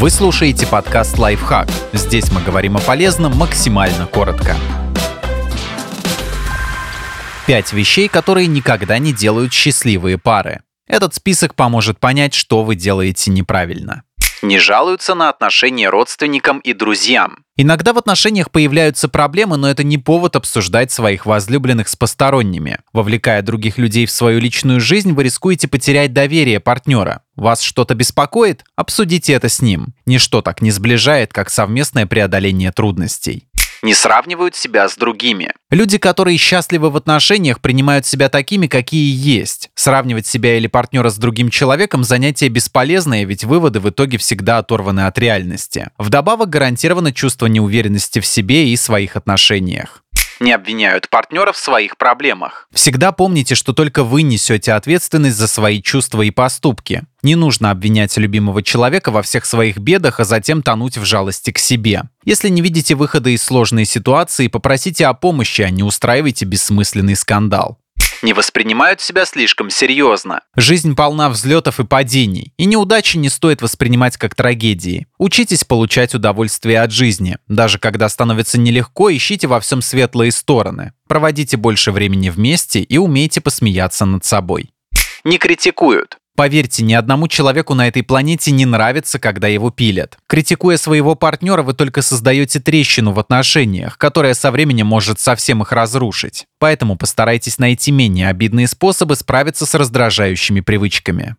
Вы слушаете подкаст «Лайфхак». Здесь мы говорим о полезном максимально коротко. Пять вещей, которые никогда не делают счастливые пары. Этот список поможет понять, что вы делаете неправильно не жалуются на отношения родственникам и друзьям. Иногда в отношениях появляются проблемы, но это не повод обсуждать своих возлюбленных с посторонними. Вовлекая других людей в свою личную жизнь, вы рискуете потерять доверие партнера. Вас что-то беспокоит? Обсудите это с ним. Ничто так не сближает, как совместное преодоление трудностей не сравнивают себя с другими. Люди, которые счастливы в отношениях, принимают себя такими, какие есть. Сравнивать себя или партнера с другим человеком – занятие бесполезное, ведь выводы в итоге всегда оторваны от реальности. Вдобавок гарантировано чувство неуверенности в себе и своих отношениях не обвиняют партнера в своих проблемах. Всегда помните, что только вы несете ответственность за свои чувства и поступки. Не нужно обвинять любимого человека во всех своих бедах, а затем тонуть в жалости к себе. Если не видите выхода из сложной ситуации, попросите о помощи, а не устраивайте бессмысленный скандал не воспринимают себя слишком серьезно. Жизнь полна взлетов и падений, и неудачи не стоит воспринимать как трагедии. Учитесь получать удовольствие от жизни. Даже когда становится нелегко, ищите во всем светлые стороны. Проводите больше времени вместе и умейте посмеяться над собой. Не критикуют. Поверьте, ни одному человеку на этой планете не нравится, когда его пилят. Критикуя своего партнера, вы только создаете трещину в отношениях, которая со временем может совсем их разрушить. Поэтому постарайтесь найти менее обидные способы справиться с раздражающими привычками.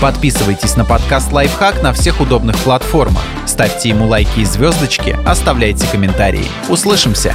Подписывайтесь на подкаст «Лайфхак» на всех удобных платформах. Ставьте ему лайки и звездочки, оставляйте комментарии. Услышимся!